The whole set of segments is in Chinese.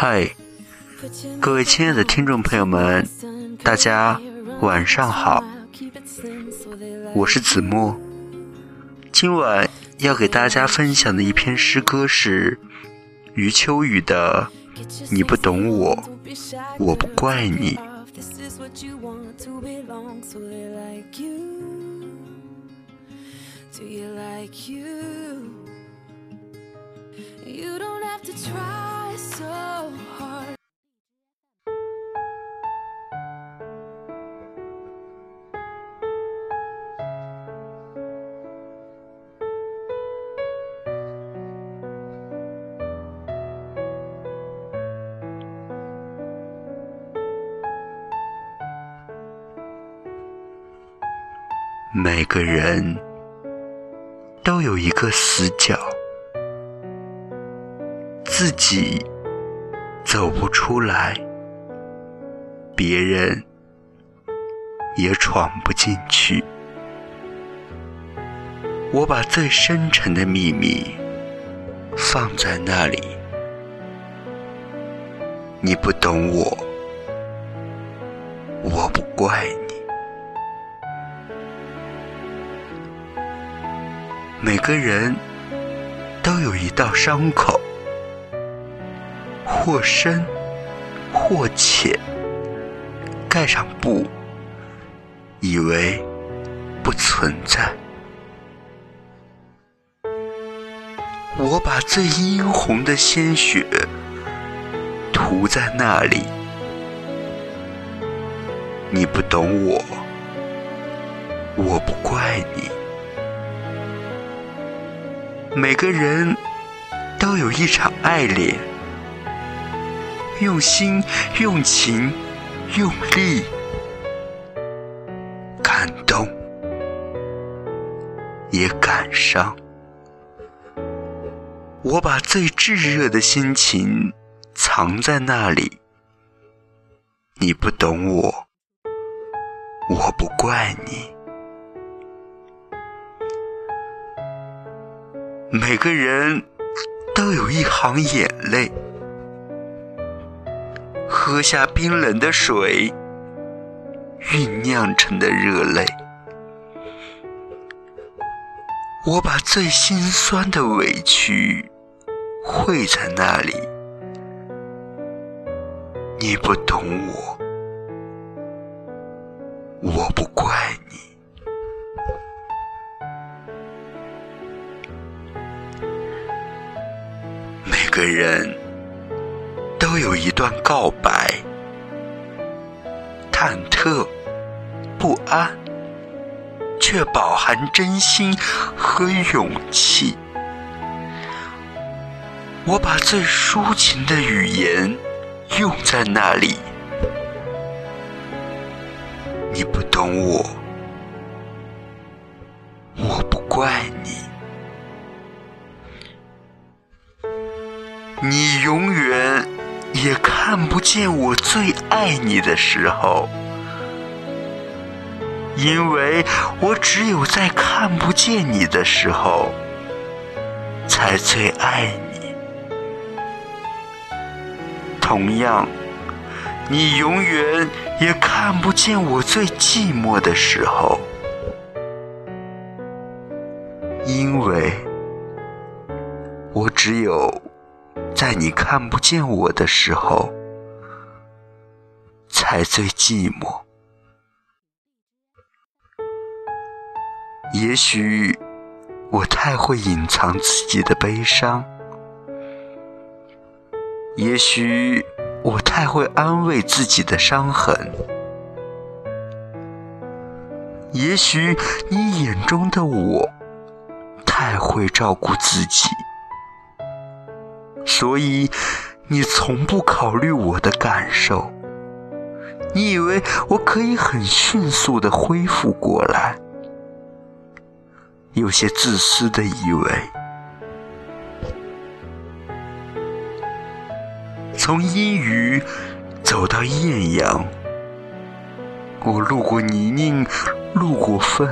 嗨，各位亲爱的听众朋友们，大家晚上好，我是子木。今晚要给大家分享的一篇诗歌是余秋雨的《你不懂我，我不怪你》。每个人都有一个死角，自己走不出来，别人也闯不进去。我把最深沉的秘密放在那里，你不懂我，我不怪你。每个人都有一道伤口，或深或浅，盖上布，以为不存在。我把最殷红的鲜血涂在那里，你不懂我，我不怪你。每个人都有一场爱恋，用心、用情、用力，感动也感伤。我把最炙热的心情藏在那里，你不懂我，我不怪你。每个人都有一行眼泪，喝下冰冷的水，酝酿成的热泪。我把最心酸的委屈汇在那里，你不懂我，我不管个人都有一段告白，忐忑不安，却饱含真心和勇气。我把最抒情的语言用在那里，你不懂我，我不怪你。你永远也看不见我最爱你的时候，因为我只有在看不见你的时候，才最爱你。同样，你永远也看不见我最寂寞的时候，因为我只有。在你看不见我的时候，才最寂寞。也许我太会隐藏自己的悲伤，也许我太会安慰自己的伤痕，也许你眼中的我太会照顾自己。所以，你从不考虑我的感受。你以为我可以很迅速的恢复过来，有些自私的以为，从阴雨走到艳阳，我路过泥泞，路过风，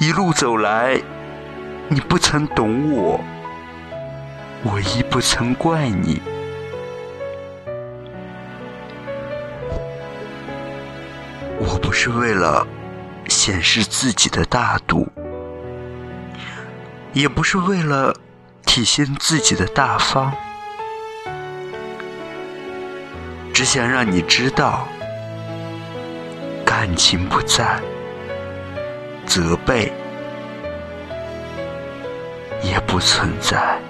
一路走来。你不曾懂我，我亦不曾怪你。我不是为了显示自己的大度，也不是为了体现自己的大方，只想让你知道，感情不在，责备也不存在。